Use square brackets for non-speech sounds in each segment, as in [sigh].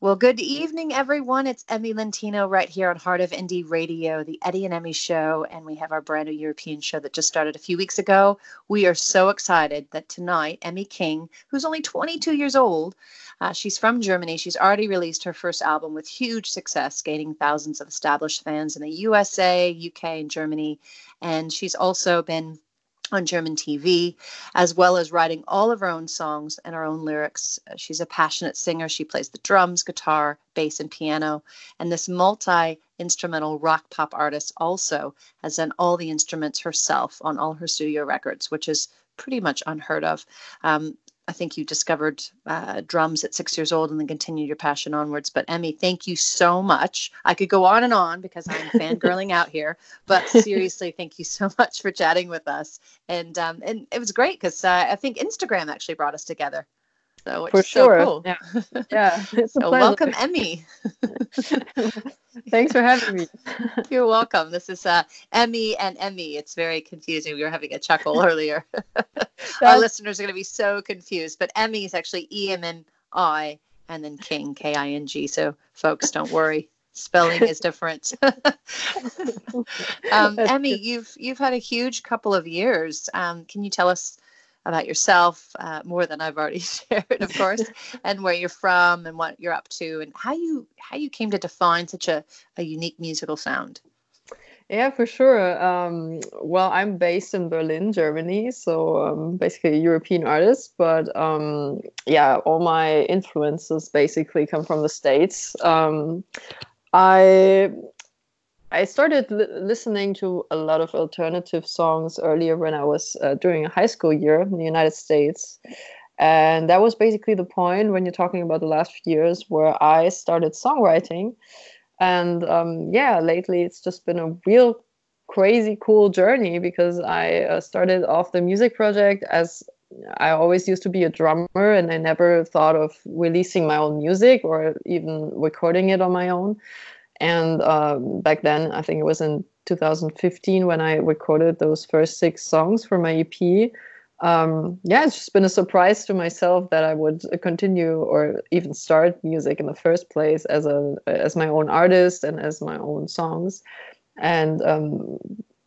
Well, good evening, everyone. It's Emmy Lentino right here on Heart of Indie Radio, the Eddie and Emmy show, and we have our brand new European show that just started a few weeks ago. We are so excited that tonight, Emmi King, who's only 22 years old, uh, she's from Germany. She's already released her first album with huge success, gaining thousands of established fans in the USA, UK, and Germany. And she's also been on German TV, as well as writing all of her own songs and her own lyrics. Uh, she's a passionate singer. She plays the drums, guitar, bass, and piano. And this multi instrumental rock pop artist also has done all the instruments herself on all her studio records, which is pretty much unheard of. Um, I think you discovered uh, drums at six years old and then continued your passion onwards. But Emmi, thank you so much. I could go on and on because I'm fangirling out here, but [laughs] seriously, thank you so much for chatting with us. And um, and it was great because uh, I think Instagram actually brought us together. So for sure. So cool. Yeah. [laughs] yeah. so welcome, Emmi. Thanks for having me. [laughs] You're welcome. This is uh, Emmy and Emmy. It's very confusing. We were having a chuckle [laughs] earlier. Our listeners are going to be so confused, but Emmi is actually E M M I and then King K I N G. So folks, don't worry. Spelling is different. um, Emmi, you've you've had a huge couple of years. Um, can you tell us about yourself, uh, more than I've already [laughs] shared, of course, [laughs] and where you're from and what you're up to, and how you how you came to define such a, a unique musical sound. Yeah, for sure. Um, well, I'm based in Berlin, Germany, so um, basically a European artist. But um, yeah, all my influences basically come from the states. Um, I I started li- listening to a lot of alternative songs earlier when I was uh, during a high school year in the United States. And that was basically the point when you're talking about the last few years where I started songwriting. And um, yeah, lately it's just been a real crazy cool journey because I uh, started off the music project as I always used to be a drummer and I never thought of releasing my own music or even recording it on my own. And um, back then, I think it was in 2015 when I recorded those first six songs for my EP. Um, yeah, it's just been a surprise to myself that I would continue or even start music in the first place as a as my own artist and as my own songs. And um,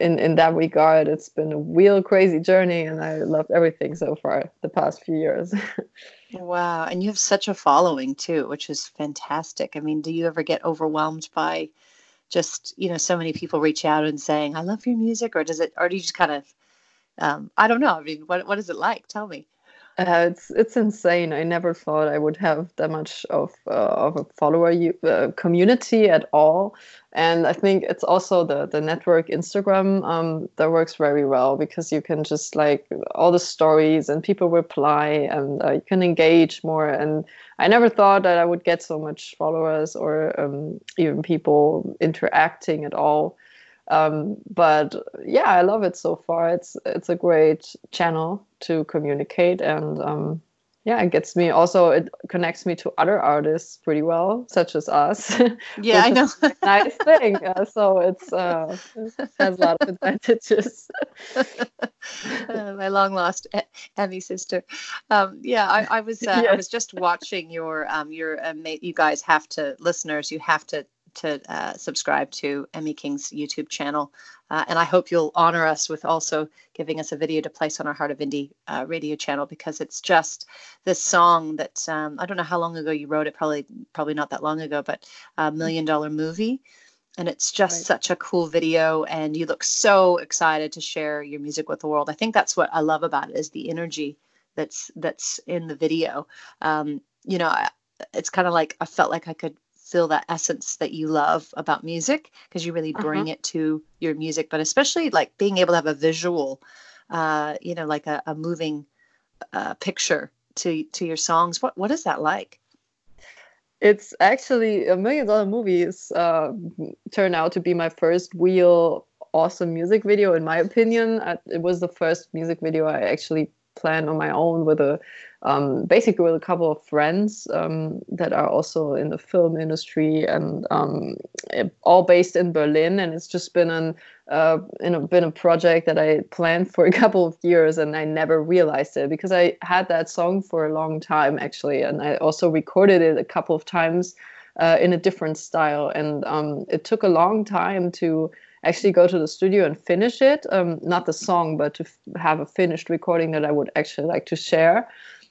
in in that regard, it's been a real crazy journey, and I loved everything so far the past few years. [laughs] wow, and you have such a following too, which is fantastic. I mean, do you ever get overwhelmed by just you know so many people reach out and saying I love your music, or does it, or do you just kind of um, I don't know. I mean, what what is it like? Tell me. Uh, it's it's insane. I never thought I would have that much of uh, of a follower uh, community at all, and I think it's also the the network Instagram um, that works very well because you can just like all the stories and people reply and uh, you can engage more. And I never thought that I would get so much followers or um, even people interacting at all um, but yeah, I love it so far. It's it's a great channel to communicate, and um, yeah, it gets me also. It connects me to other artists pretty well, such as us. [laughs] Yeah, I know. nice thing. Uh, so it's uh, it has a lot of advantages. [laughs] uh, my long lost Emmy sister. Um, yeah, I, I was uh, [laughs] yes. I was just watching your um, your uh, you guys have to listeners. You have to to uh, subscribe to Emmi King's YouTube channel. Uh, and I hope you'll honor us with also giving us a video to place on our Heart of Indie uh, radio channel because it's just this song that um, I don't know how long ago you wrote it, probably probably not that long ago, but a Million Dollar Movie. And it's just right. such a cool video, and you look so excited to share your music with the world. I think that's what I love about it is the energy that's that's in the video. Um, you know, it's kind of like I felt like I could feel that essence that you love about music because you really bring uh-huh. it to your music but especially like being able to have a visual uh you know like a, a moving uh, picture to to your songs. What what is that like? It's actually a million dollar movies uh, turned out to be my first real awesome music video in my opinion. It was the first music video i actually planned on my own with a um, basically with a couple of friends um, that are also in the film industry and um, all based in Berlin. And it's just been an uh, know, been a project that I planned for a [laughs] couple of years and I never realized it because I had that song for a long time actually, and I also recorded it a couple of times uh, in a different style, and um, it took a long time to actually go to the studio and finish it. Um, not the song, but to f- have a finished recording that I would actually like to share.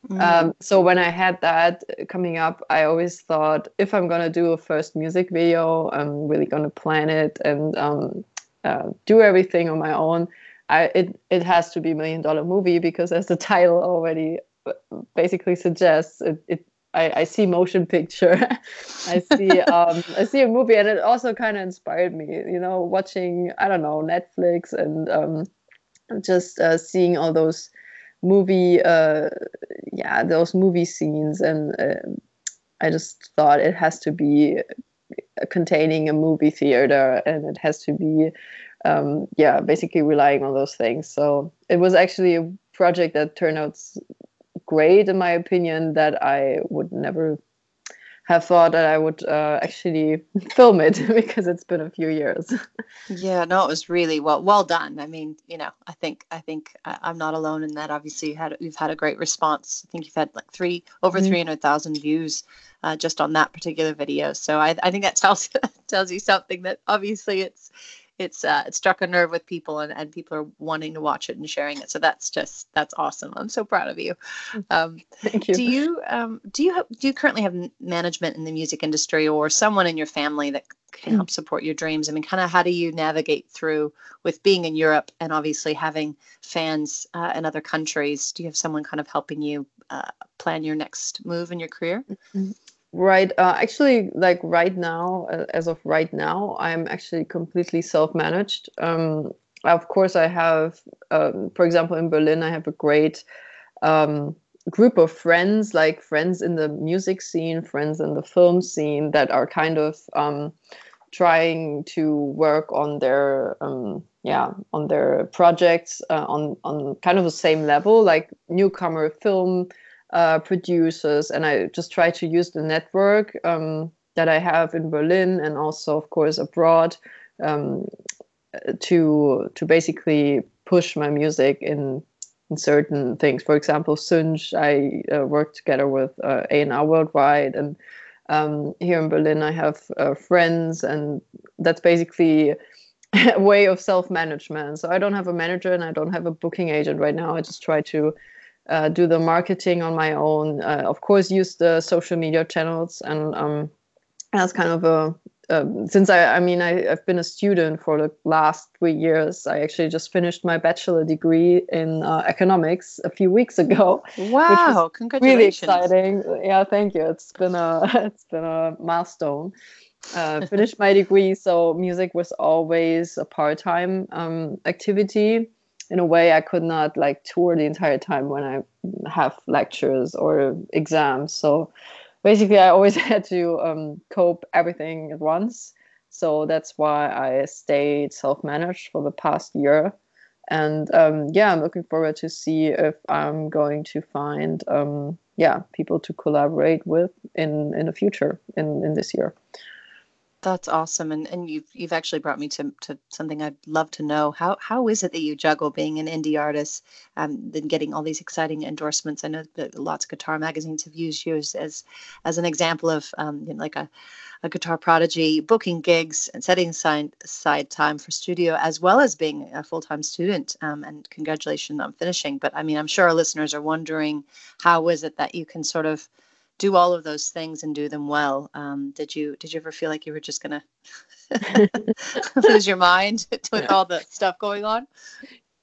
Mm. Um, so when I had that coming up, I always thought if I'm gonna do a first music video, I'm really gonna plan it and um, uh, do everything on my own. I, it it has to be million dollar movie because as the [laughs] title already uh, basically suggests, it, it I, I see motion picture. [laughs] I see [laughs] um, I see a movie, and it also kind of inspired me. You know, watching I don't know Netflix and um, just uh, seeing all those movie, uh, yeah, those movie scenes, and uh, I just thought it has to be containing a movie theater, and it has to be, um, yeah, basically relying on those things. So it was actually a project that turned out great in my opinion that I would never have thought that I would uh, actually [laughs] film it [laughs] because it's been a few years. [laughs] yeah, no, it was really well well done. I mean, you know, I think I think I'm not alone in that. Obviously, you had you've had a great response. I think you've had like three over mm-hmm. three hundred thousand views uh, just on that particular video. So I, I think that tells tells you something that obviously it's it's uh, it struck a nerve with people and, and people are wanting to watch it and sharing it. So that's just that's awesome. I'm so proud of you. Um, thank you. do you um, do you have, do you currently have management in the music industry or someone in your family that can help support your dreams? I mean kind of how do you navigate through with being in europe and obviously having fans uh, in other countries? Do you have someone kind of helping you uh, plan your next move in your career? Mm-hmm. Right. Uh, actually, like right now, as of right now, I'm actually completely self-managed. Um, of course, I have, um, for example, in Berlin, I have a great um, group of friends, like friends in the music scene, friends in the film scene, that are kind of um, trying to work on their, um, yeah, on their projects uh, on on kind of the same level, like newcomer film uh, producers, and I just try to use the network um, that I have in Berlin and also, of course, abroad um, to to basically push my music in in certain things. For example, Sunj, I uh, work together with uh, A&R Worldwide, and um, here in Berlin, I have uh, friends, and that's basically [laughs] a way of self-management. So I don't have a manager and I don't have a booking agent right now. I just try to uh, do the marketing on my own. Uh, of course, use the social media channels, and um, as kind of a um, since I, I mean, I, have been a student for the last three years. I actually just finished my bachelor degree in uh, economics a few weeks ago. [laughs] Wow! Congratulations! Really exciting. Yeah, thank you. It's been a [laughs] it's been a milestone. Uh, finished my degree, so music was always a part time um, activity in a way I could not like tour the entire time when I have lectures or exams. So basically, I always [laughs] had to um, cope everything at once. So that's why I stayed self-managed for the past year. And um, yeah, I'm looking forward to see if I'm going to find um, yeah people to collaborate with in in the future in in this year. That's awesome, and and you've you've actually brought me to, to something I'd love to know. How how is it that you juggle being an indie artist, um, then getting all these exciting endorsements? I know that lots of guitar magazines have used you as as, as an example of um, you know, like a, a guitar prodigy, booking gigs and setting aside, aside time for studio, as well as being a full time student. Um, and congratulations on finishing. But I mean, I'm sure our listeners are wondering how is it that you can sort of do all of those things and do them well. Um, did you did you ever feel like you were just gonna [laughs] lose your mind [laughs] with yeah. all the stuff going on?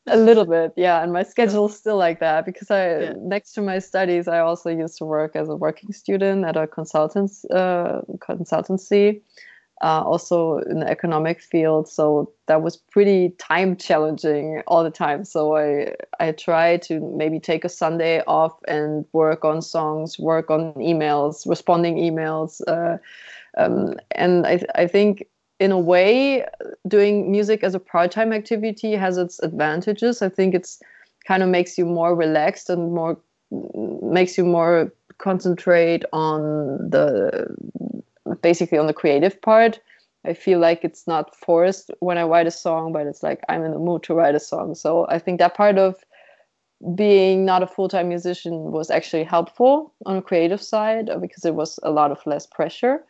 A little bit, yeah. And my schedule's [laughs] still like that because I yeah. next to my studies, I also used to work as a working student at a consultants uh, consultancy uh, also in the economic field. So that was pretty time challenging all the time. So I I tried to maybe take a Sunday off and work on songs, work on emails, responding emails, uh, um, and I I think in a way doing music as a part time activity has its advantages. I think it's kind of makes you more relaxed and more makes you more concentrate on the basically on the creative part. I feel like it's not forced when I write a song, but it's like I'm in the mood to write a song. So I think that part of being not a full-time musician was actually helpful on a creative side because it was a lot of less pressure.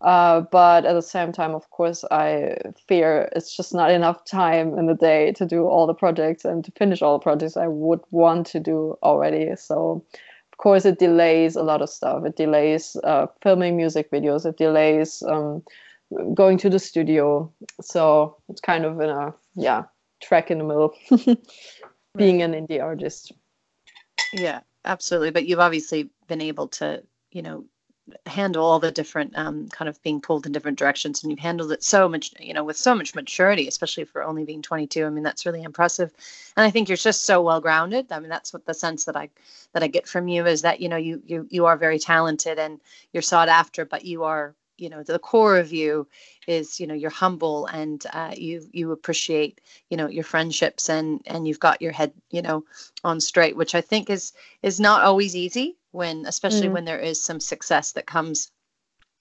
Uh, but at the same time, of course, I fear it's just not enough time in the day to do all the projects and to finish all the projects I would want to do already. So, course, it delays a lot of stuff. It delays uh, filming music videos. It delays um, going to the studio. So it's kind of in a yeah track in the middle, [laughs] being an indie artist. Yeah, absolutely. But you've obviously been able to, you know, handle all the different um, kind of being pulled in different directions and you've handled it so much you know with so much maturity especially for only being 22 i mean that's really impressive. And i think you're just so well grounded i mean that's what the sense that i that i get from you is that you know you you you are very talented and you're sought after but you are you know the core of you is you know you're humble and uh, you you appreciate you know your friendships and and you've got your head you know on straight which i think is is not always easy when especially mm. when there is some success that comes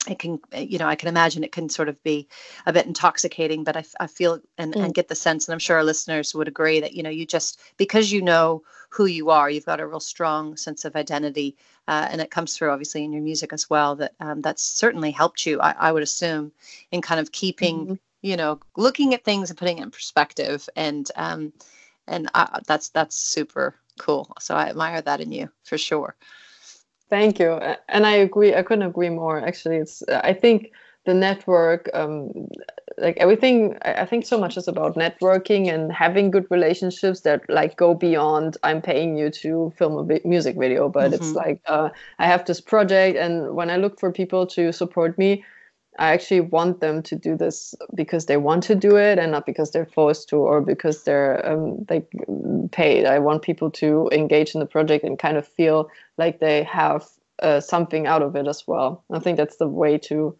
it can you know i can imagine it can sort of be a bit intoxicating but i, I feel and, mm. and get the sense and i'm sure our listeners would agree that you know you just because you know who you are you've got a real strong sense of identity uh, and it comes through obviously in your music as well that um, that's certainly helped you I, I, would assume in kind of keeping mm-hmm. you know looking at things and putting it in perspective and um, and I, that's that's super cool so i admire that in you for sure Thank you, and I agree. I couldn't agree more. Actually, it's. I think the network, um, like everything. I think so much is about networking and having good relationships that like go beyond. I'm paying you to film a music video, but mm-hmm. it's like uh, I have this project, and when I look for people to support me, I actually want them to do this because they want to do it and not because they're forced to or because they're um, like paid. I want people to engage in the project and kind of feel like they have uh, something out of it as well. I think that's the way to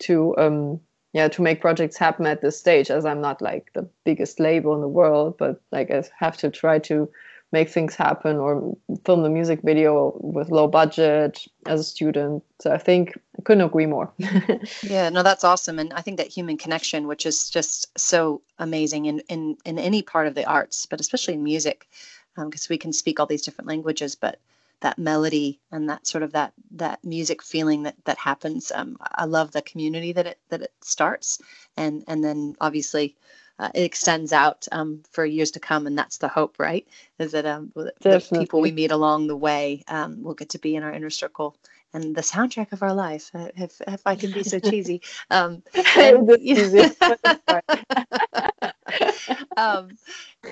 to um, yeah to make projects happen at this stage. As I'm not like the biggest label in the world, but like I have to try to make things happen or film the music video with low budget as a student. So I think I couldn't agree more. [laughs] yeah, no, that's awesome. And I think that human connection, which is just so amazing in, in, in any part of the arts, but especially in music, because um, we can speak all these different languages, but that melody and that sort of that that music feeling that that happens. Um, I love the community that it that it starts, and and then obviously uh, it extends out um, for years to come, and that's the hope, right? Is that um, the people we meet along the way um, will get to be in our inner circle and the soundtrack of our life. Uh, if, if I can be so cheesy, [laughs] um, and, [laughs] [laughs] um,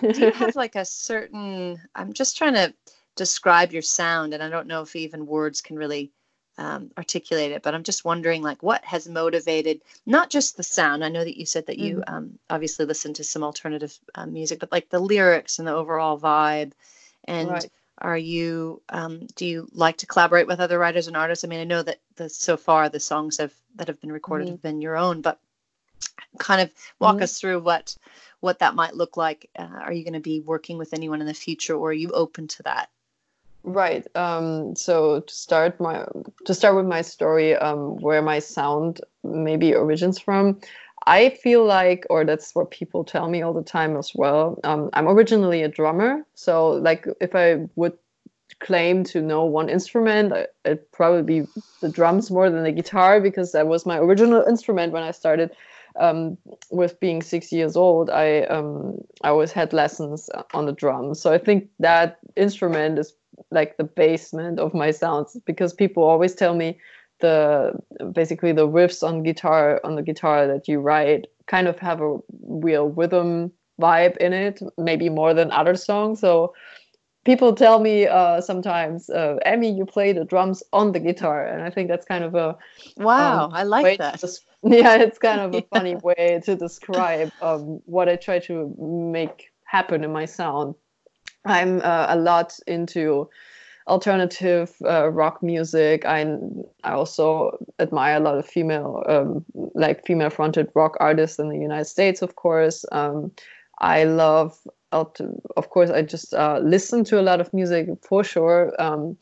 do you have like a certain? I'm just trying to describe your sound, and I don't know if even words can really um, articulate it but i'm just wondering like what has motivated not just the sound i know that you said that you mm-hmm. um, obviously listen to some alternative uh, music but like the lyrics and the overall vibe and right. are you um, do you like to collaborate with other writers and artists i mean i know that the so far the songs have that have been recorded mm-hmm. have been your own but kind of walk mm-hmm. us through what what that might look like uh, are you going to be working with anyone in the future or are you open to that Right. Um, so to start my to start with my story, um, where my sound maybe origins from, I feel like, or that's what people tell me all the time as well. Um, I'm originally a drummer, so like if I would claim to know one instrument, it'd probably be the drums more than the guitar because that was my original instrument when I started um, with being six years old, I um, I always had lessons on the drums. So I think that instrument is like the basement of my sounds because people always tell me the basically the riffs on guitar on the guitar that you write kind of have a real rhythm vibe in it, maybe more than other songs. So people tell me uh, sometimes, uh, Emmi, you play the drums on the guitar, and I think that's kind of a wow. Um, I like that. To, [laughs] yeah, it's kind of a [laughs] funny way to describe um, what I try to make happen in my sound. I'm uh, a lot into alternative uh, rock music. I I also admire a lot of female um, like female fronted rock artists in the United States, of course. Um, I love, of course, I just uh, listen to a lot of music for sure. Um,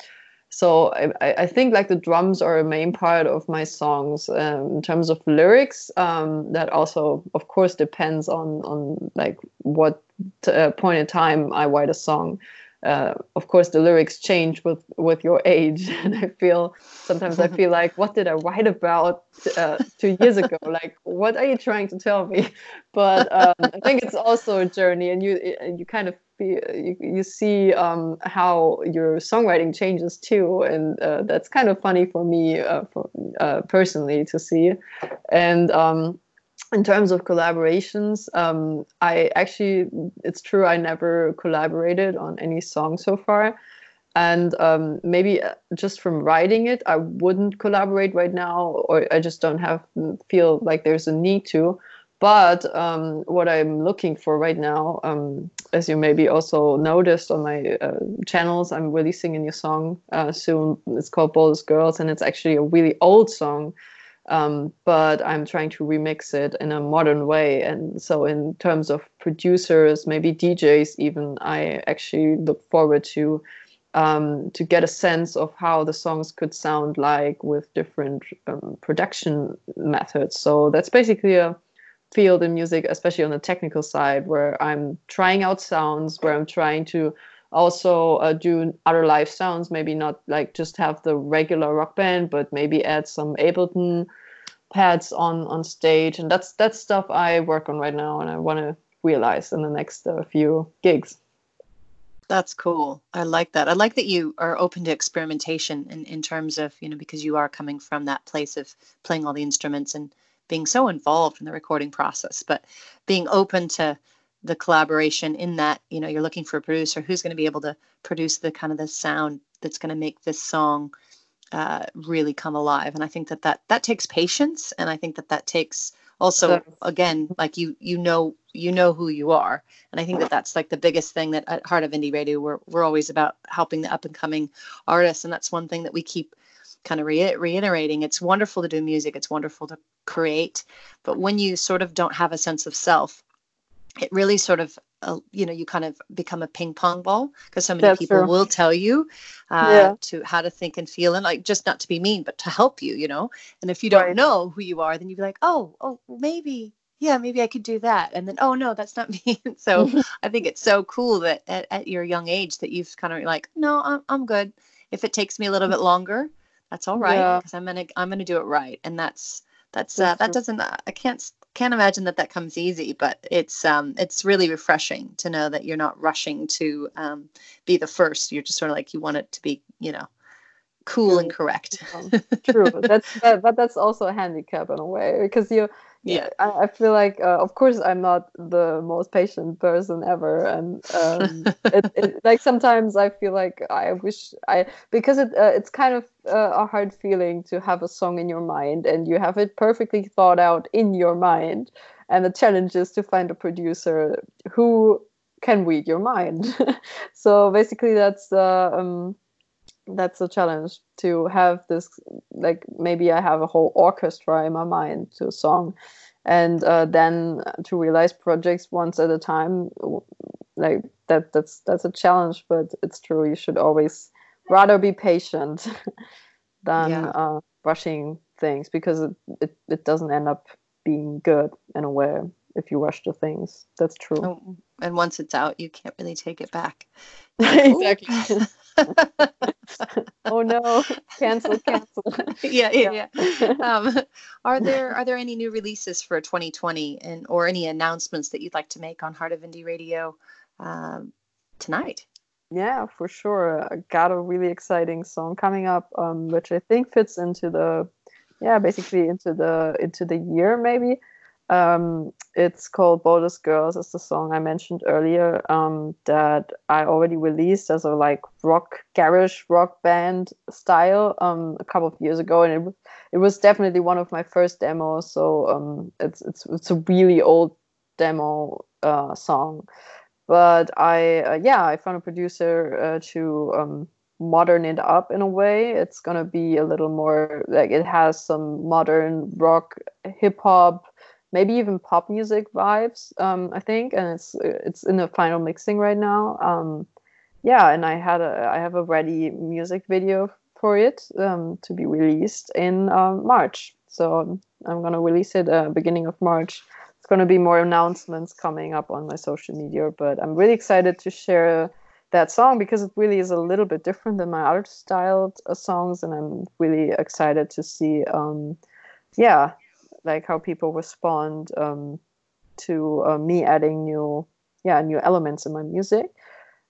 so I, I, think like the drums are a main part of my songs um, in terms of lyrics. Um, that also, of course, depends on on like what t- uh, point in time I write a song. Uh, of course the lyrics change with with your age [laughs] and i feel sometimes i feel like what did i write about uh, two years ago? [laughs] Like what are you trying to tell me? [laughs] But um, i think it's also a journey and you you kind of feel, you, you see um, how your songwriting changes too and uh, that's kind of funny for me uh, for, uh, personally to see. And um, in terms of collaborations, um, I actually, it's true, I never collaborated on any song so far. And um, maybe uh, just from writing it, I wouldn't collaborate right now, or I just don't have feel like there's a need to. But um, what I'm looking for right now, um, as you maybe also noticed on my uh, channels, I'm releasing a new song uh, soon. It's called Boldest Girls, and it's actually a really old song um, but I'm trying to remix it in a modern way. And so, in terms of producers, maybe DJs, even, I actually look forward to um, to get a sense of how the songs could sound like with different um, production methods. So that's basically a field in music, especially on the technical side, where I'm trying out sounds, where I'm trying to also uh, do other live sounds maybe not like just have the regular rock band but maybe add some ableton pads on on stage. And that's that's stuff i work on right now and i want to realize in the next uh, few gigs. That's cool. I like that. I like that you are open to experimentation in, in terms of you know because you are coming from that place of playing all the instruments and being so involved in the recording process but being open to the collaboration in that you know you're looking for a producer who's going to be able to produce the kind of the sound that's going to make this song uh, really come alive. And i think that that that takes patience and i think that that takes also again like you you know you know who you are. And i think that that's like the biggest thing that at heart of indie radio we're, we're always about helping the up and coming artists. And that's one thing that we keep kind of re- reiterating. It's wonderful to do music. It's wonderful to create. But when you sort of don't have a sense of self it really sort of uh, you know you kind of become a ping pong ball because so many That's people true. will tell you uh, yeah. to how to think and feel and like just not to be mean but to help you you know and if you don't right. know who you are then you'd be like oh oh maybe yeah maybe i could do that and then oh no that's not [laughs] me [laughs] so [laughs] i think it's so cool that at, at your young age that you've kind of like no I'm, I'm good if it takes me a little bit longer that's all right because yeah. i'm gonna i'm gonna do it right and that's that's, that's uh, that doesn't i can't can't imagine that that comes easy, but it's um, it's really refreshing to know that you're not rushing to um, be the first. You're just sort of like you want it to be, you know, cool and correct. True. That's that, but that's also a handicap in a way because you yeah. I, I feel like uh, of course i'm not the most patient person ever and um, [laughs] it, it, like sometimes i feel like i wish i because it uh, it's kind of uh, a hard feeling to have a song in your mind and you have it perfectly thought out in your mind and the challenge is to find a producer who can read your mind. [laughs] So basically that's uh, um, that's a challenge to have this like maybe i have a whole orchestra in my mind to a song. And uh, then to realize projects once at a time like that that's that's a challenge but it's true you should always rather be patient [laughs] than yeah. uh, rushing things because it, it, it doesn't end up being good in a way if you rush the things. That's true. Oh, and once it's out you can't really take it back. [laughs] Exactly [laughs] [laughs] oh no, cancel, [laughs] cancel. yeah, yeah, yeah. [laughs] Um, are there are there any new releases for 2020 and or any announcements that you'd like to make on Heart of Indie Radio um, tonight? Yeah, for sure. I got a really exciting song coming up, um, which I think fits into the yeah, basically into the into the year maybe. Um, it's called Boldest Girls. It's the song I mentioned earlier um, that I already released as a like rock garage rock band style um, a couple of years ago, and it it was definitely one of my first demos. So um, it's it's it's a really old demo uh, song, but I uh, yeah I found a producer uh, to um, modern it up in a way. It's gonna be a little more like it has some modern rock hip hop maybe even pop music vibes. Um, I think, and it's it's in the final mixing right now. Um, yeah, and I had a I have a ready music video for it um, to be released in um, March. So I'm gonna release it uh, beginning of March. It's gonna be more announcements coming up on my social media, but I'm really excited to share that song because it really is a little bit different than my other styled uh, songs, and I'm really excited to see, um, yeah, like how people respond um, to uh, me adding new, yeah, new elements in my music.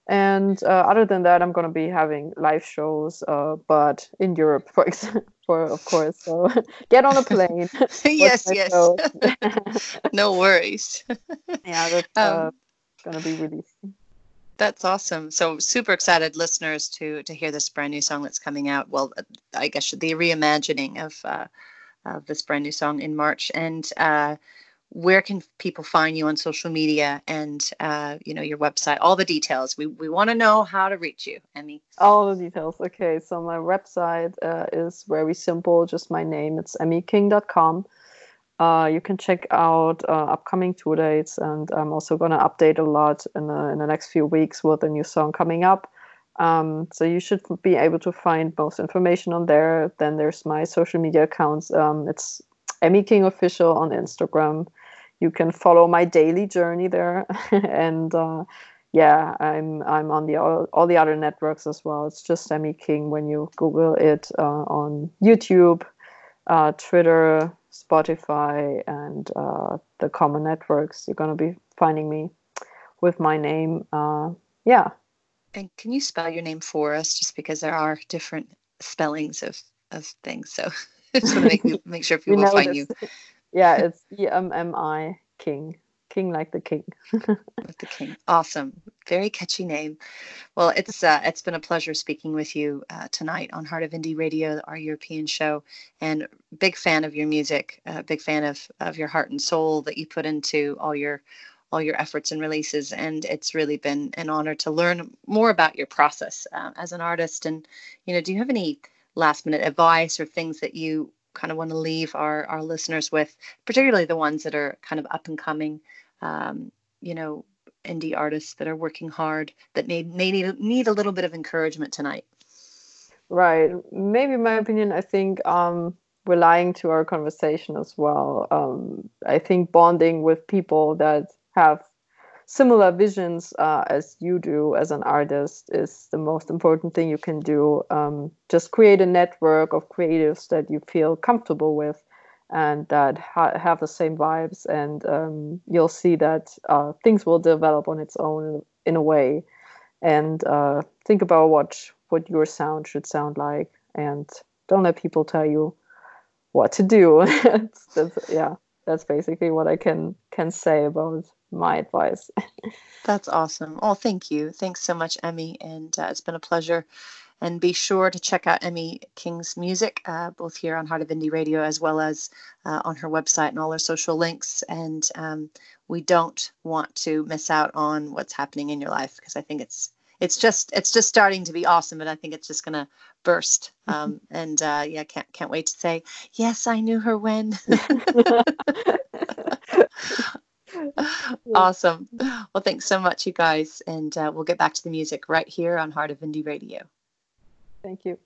And uh, other than that, I'm going to be having live shows, uh, but in Europe, for example, [laughs] for of course. So [laughs] get on a plane. [laughs] yes, yes. no worries. yeah, that's uh, um, going to be released. That's awesome. So super excited, listeners, to to hear this brand new song that's coming out. Well, I guess the reimagining of uh, of this brand new song in March. And uh, where can people find you on social media and uh, you know your website? All the details. We we want to know how to reach you, Emmi. All the details. Okay, so my website uh, is very simple. Just my name. It's emmiking.com. Uh, you can check out uh, upcoming tour dates, and I'm also going to update a lot in the, in the next few weeks with a new song coming up. Um, so you should be able to find most information on there. Then there's my social media accounts. Um, it's Emmi King Official on Instagram. You can follow my daily journey there, [laughs] and uh, yeah, I'm I'm on the all, all, the other networks as well. It's just Emmi King when you Google it uh, on YouTube, uh, Twitter, Spotify, and uh, the common networks. You're gonna be finding me with my name. Uh, yeah. And can you spell your name for us, just because there are different spellings of of things? So [laughs] just want to make [laughs] make sure people find you. [laughs] Yeah, it's E M M I King. King like the king. like the king. Awesome. Very catchy name. Well, it's uh, it's been a pleasure speaking with you uh, tonight on Heart of Indie Radio, our European show, and big fan of your music. Uh, big fan of of your heart and soul that you put into all your all your efforts and releases. And it's really been an honor to learn more about your process uh, as an artist. And, you know, do you have any last minute advice or things that you kind of want to leave our, our listeners with, particularly the ones that are kind of up and coming, um, you know, indie artists that are working hard that may, may need, need a little bit of encouragement tonight? Right. Maybe my opinion, I think um, relying to our conversation as well. Um, I think bonding with people that have similar visions uh, as you do as an artist is the most important thing you can do. Um, just create a network of creatives that you feel comfortable with and that ha- have the same vibes, and um, you'll see that uh, things will develop on its own in a way. And uh, think about what what your sound should sound like, and don't let people tell you what to do. [laughs] that's, that's, yeah, that's basically what I can can say about my advice. [laughs] That's awesome. Oh, thank you. Thanks so much, Emmi. And uh, it's been a pleasure. And be sure to check out Emmi King's music, uh, both here on Heart of Indie Radio as well as uh, on her website and all her social links. And um, we don't want to miss out on what's happening in your life because I think it's it's just it's just starting to be awesome, and I think it's just gonna burst. [laughs] Um, and uh, yeah, can't can't wait to say yes. I knew her when. [laughs] [laughs] awesome. Well, thanks so much, you guys. And uh, we'll get back to the music right here on Heart of Indie Radio. Thank you.